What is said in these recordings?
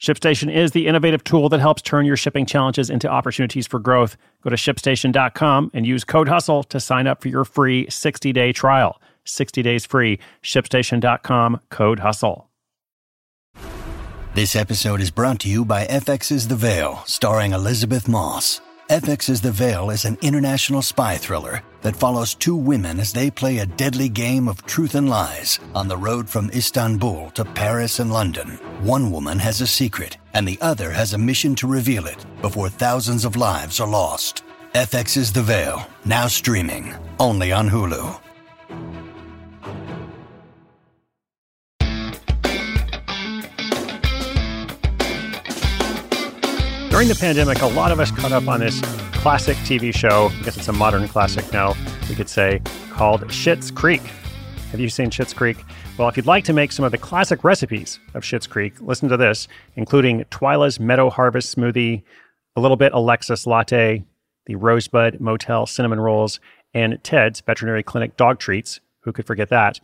ShipStation is the innovative tool that helps turn your shipping challenges into opportunities for growth. Go to shipstation.com and use code HUSTLE to sign up for your free 60 day trial. 60 days free. ShipStation.com, code HUSTLE. This episode is brought to you by FX's The Veil, starring Elisabeth Moss. FX's The Veil is an international spy thriller that follows two women as they play a deadly game of truth and lies on the road from Istanbul to Paris and London. One woman has a secret, and the other has a mission to reveal it before thousands of lives are lost. FX's The Veil, now streaming, only on Hulu. During the pandemic, a lot of us caught up on this classic TV show. I guess it's a modern classic now, we could say, called Schitt's Creek. Have you seen Schitt's Creek? Well, if you'd like to make some of the classic recipes of Schitt's Creek, listen to this, including Twyla's Meadow Harvest smoothie, a little bit Alexis latte, the Rosebud Motel cinnamon rolls, and Ted's veterinary clinic dog treats. Who could forget that?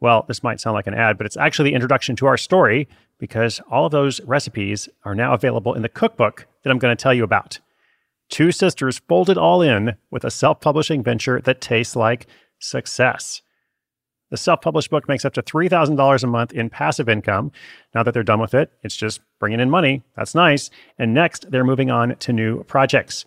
Well, this might sound like an ad, but it's actually the introduction to our story because all of those recipes are now available in the cookbook that I'm going to tell you about. Two sisters folded all in with a self publishing venture that tastes like success. The self published book makes up to $3,000 a month in passive income. Now that they're done with it, it's just bringing in money. That's nice. And next, they're moving on to new projects.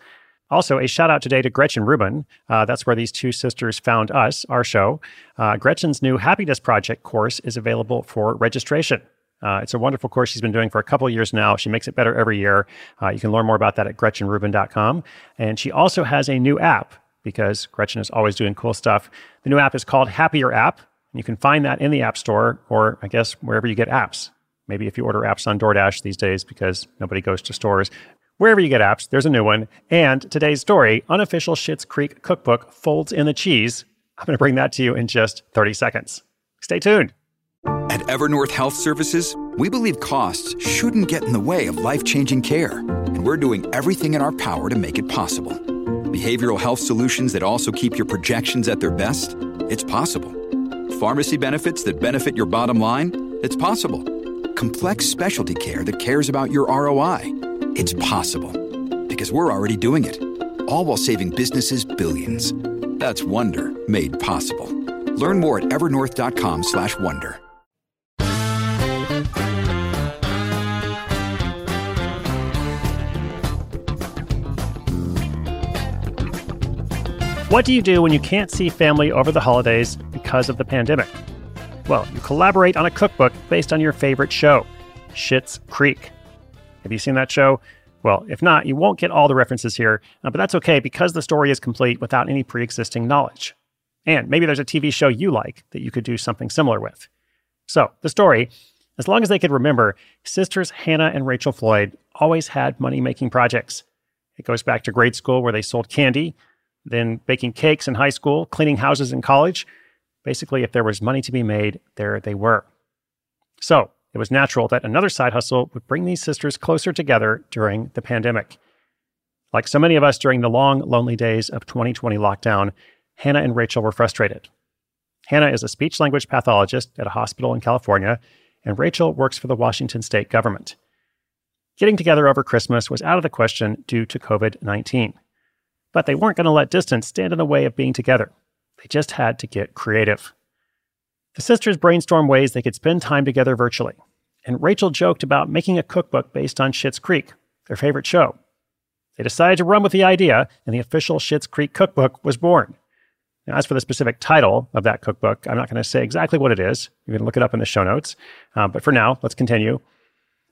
Also, a shout out today to Gretchen Rubin. Uh, that's where these two sisters found us, our show. Uh, Gretchen's new Happiness Project course is available for registration. Uh, it's a wonderful course she's been doing for a couple years now. She makes it better every year. Uh, you can learn more about that at gretchenrubin.com. And she also has a new app because Gretchen is always doing cool stuff. The new app is called Happier App. And you can find that in the App Store or I guess wherever you get apps. Maybe if you order apps on DoorDash these days because nobody goes to stores. Wherever you get apps, there's a new one. And today's story, unofficial Schitt's Creek cookbook folds in the cheese. I'm going to bring that to you in just 30 seconds. Stay tuned. At Evernorth Health Services, we believe costs shouldn't get in the way of life changing care, and we're doing everything in our power to make it possible. Behavioral health solutions that also keep your projections at their best? It's possible. Pharmacy benefits that benefit your bottom line? It's possible. Complex specialty care that cares about your ROI? It's possible. Because we're already doing it. All while saving businesses billions. That's Wonder made possible. Learn more at evernorth.com/wonder. What do you do when you can't see family over the holidays because of the pandemic? Well, you collaborate on a cookbook based on your favorite show, Schitt's Creek. Have you seen that show? Well, if not, you won't get all the references here, uh, but that's okay because the story is complete without any pre existing knowledge. And maybe there's a TV show you like that you could do something similar with. So, the story as long as they could remember, sisters Hannah and Rachel Floyd always had money making projects. It goes back to grade school where they sold candy, then baking cakes in high school, cleaning houses in college. Basically, if there was money to be made, there they were. So it was natural that another side hustle would bring these sisters closer together during the pandemic. Like so many of us during the long, lonely days of 2020 lockdown, Hannah and Rachel were frustrated. Hannah is a speech language pathologist at a hospital in California, and Rachel works for the Washington state government. Getting together over Christmas was out of the question due to COVID 19. But they weren't going to let distance stand in the way of being together. They just had to get creative. The sisters brainstormed ways they could spend time together virtually, and Rachel joked about making a cookbook based on Schitt's Creek, their favorite show. They decided to run with the idea, and the official Schitt's Creek cookbook was born. Now, as for the specific title of that cookbook, I'm not going to say exactly what it is. You can look it up in the show notes. Uh, but for now, let's continue.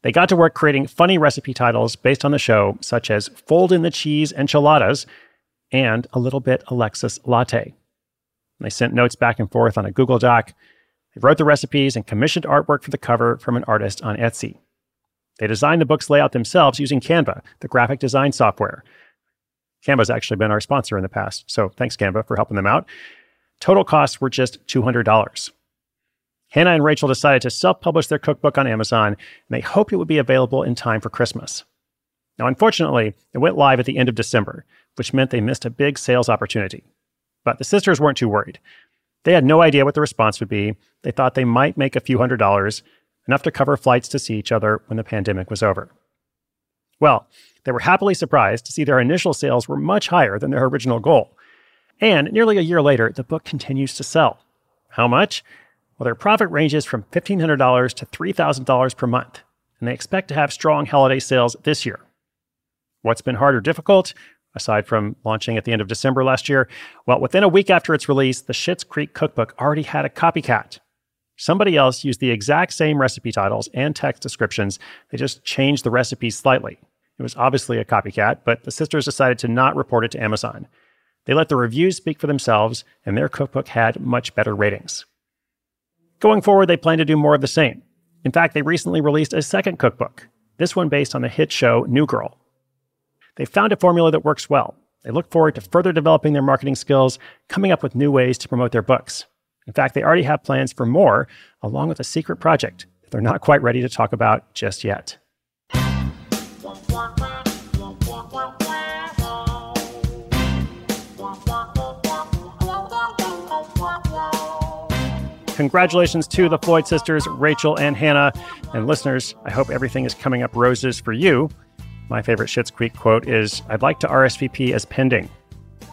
They got to work creating funny recipe titles based on the show, such as Fold in the Cheese Enchiladas and a little bit Alexis latte. They sent notes back and forth on a Google Doc. They wrote the recipes and commissioned artwork for the cover from an artist on Etsy. They designed the book's layout themselves using Canva, the graphic design software. Canva's actually been our sponsor in the past, so thanks, Canva, for helping them out. Total costs were just $200. Hannah and Rachel decided to self publish their cookbook on Amazon, and they hoped it would be available in time for Christmas. Now, unfortunately, it went live at the end of December, which meant they missed a big sales opportunity. But the sisters weren't too worried. They had no idea what the response would be. They thought they might make a few hundred dollars, enough to cover flights to see each other when the pandemic was over. Well, they were happily surprised to see their initial sales were much higher than their original goal. And nearly a year later, the book continues to sell. How much? Well, their profit ranges from $1,500 to $3,000 per month, and they expect to have strong holiday sales this year. What's been hard or difficult? Aside from launching at the end of December last year? Well, within a week after its release, the Schitt's Creek cookbook already had a copycat. Somebody else used the exact same recipe titles and text descriptions. They just changed the recipes slightly. It was obviously a copycat, but the sisters decided to not report it to Amazon. They let the reviews speak for themselves, and their cookbook had much better ratings. Going forward, they plan to do more of the same. In fact, they recently released a second cookbook, this one based on the hit show New Girl. They found a formula that works well. They look forward to further developing their marketing skills, coming up with new ways to promote their books. In fact, they already have plans for more, along with a secret project that they're not quite ready to talk about just yet. Congratulations to the Floyd sisters, Rachel and Hannah. And listeners, I hope everything is coming up roses for you. My favorite Schitt's Creek quote is I'd like to RSVP as pending.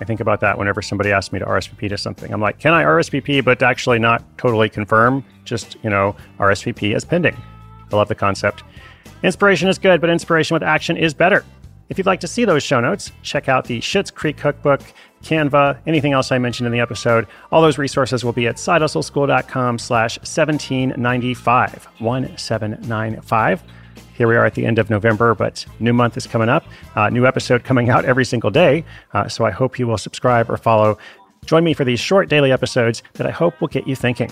I think about that whenever somebody asks me to RSVP to something. I'm like, can I RSVP, but actually not totally confirm? Just, you know, RSVP as pending. I love the concept. Inspiration is good, but inspiration with action is better. If you'd like to see those show notes, check out the Schitt's Creek Cookbook, Canva, anything else I mentioned in the episode. All those resources will be at sidehustleschool.com slash 1795, 1795 here we are at the end of November, but new month is coming up. Uh, new episode coming out every single day. Uh, so I hope you will subscribe or follow. Join me for these short daily episodes that I hope will get you thinking.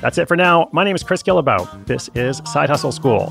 That's it for now. My name is Chris Guillebeau. This is Side Hustle School.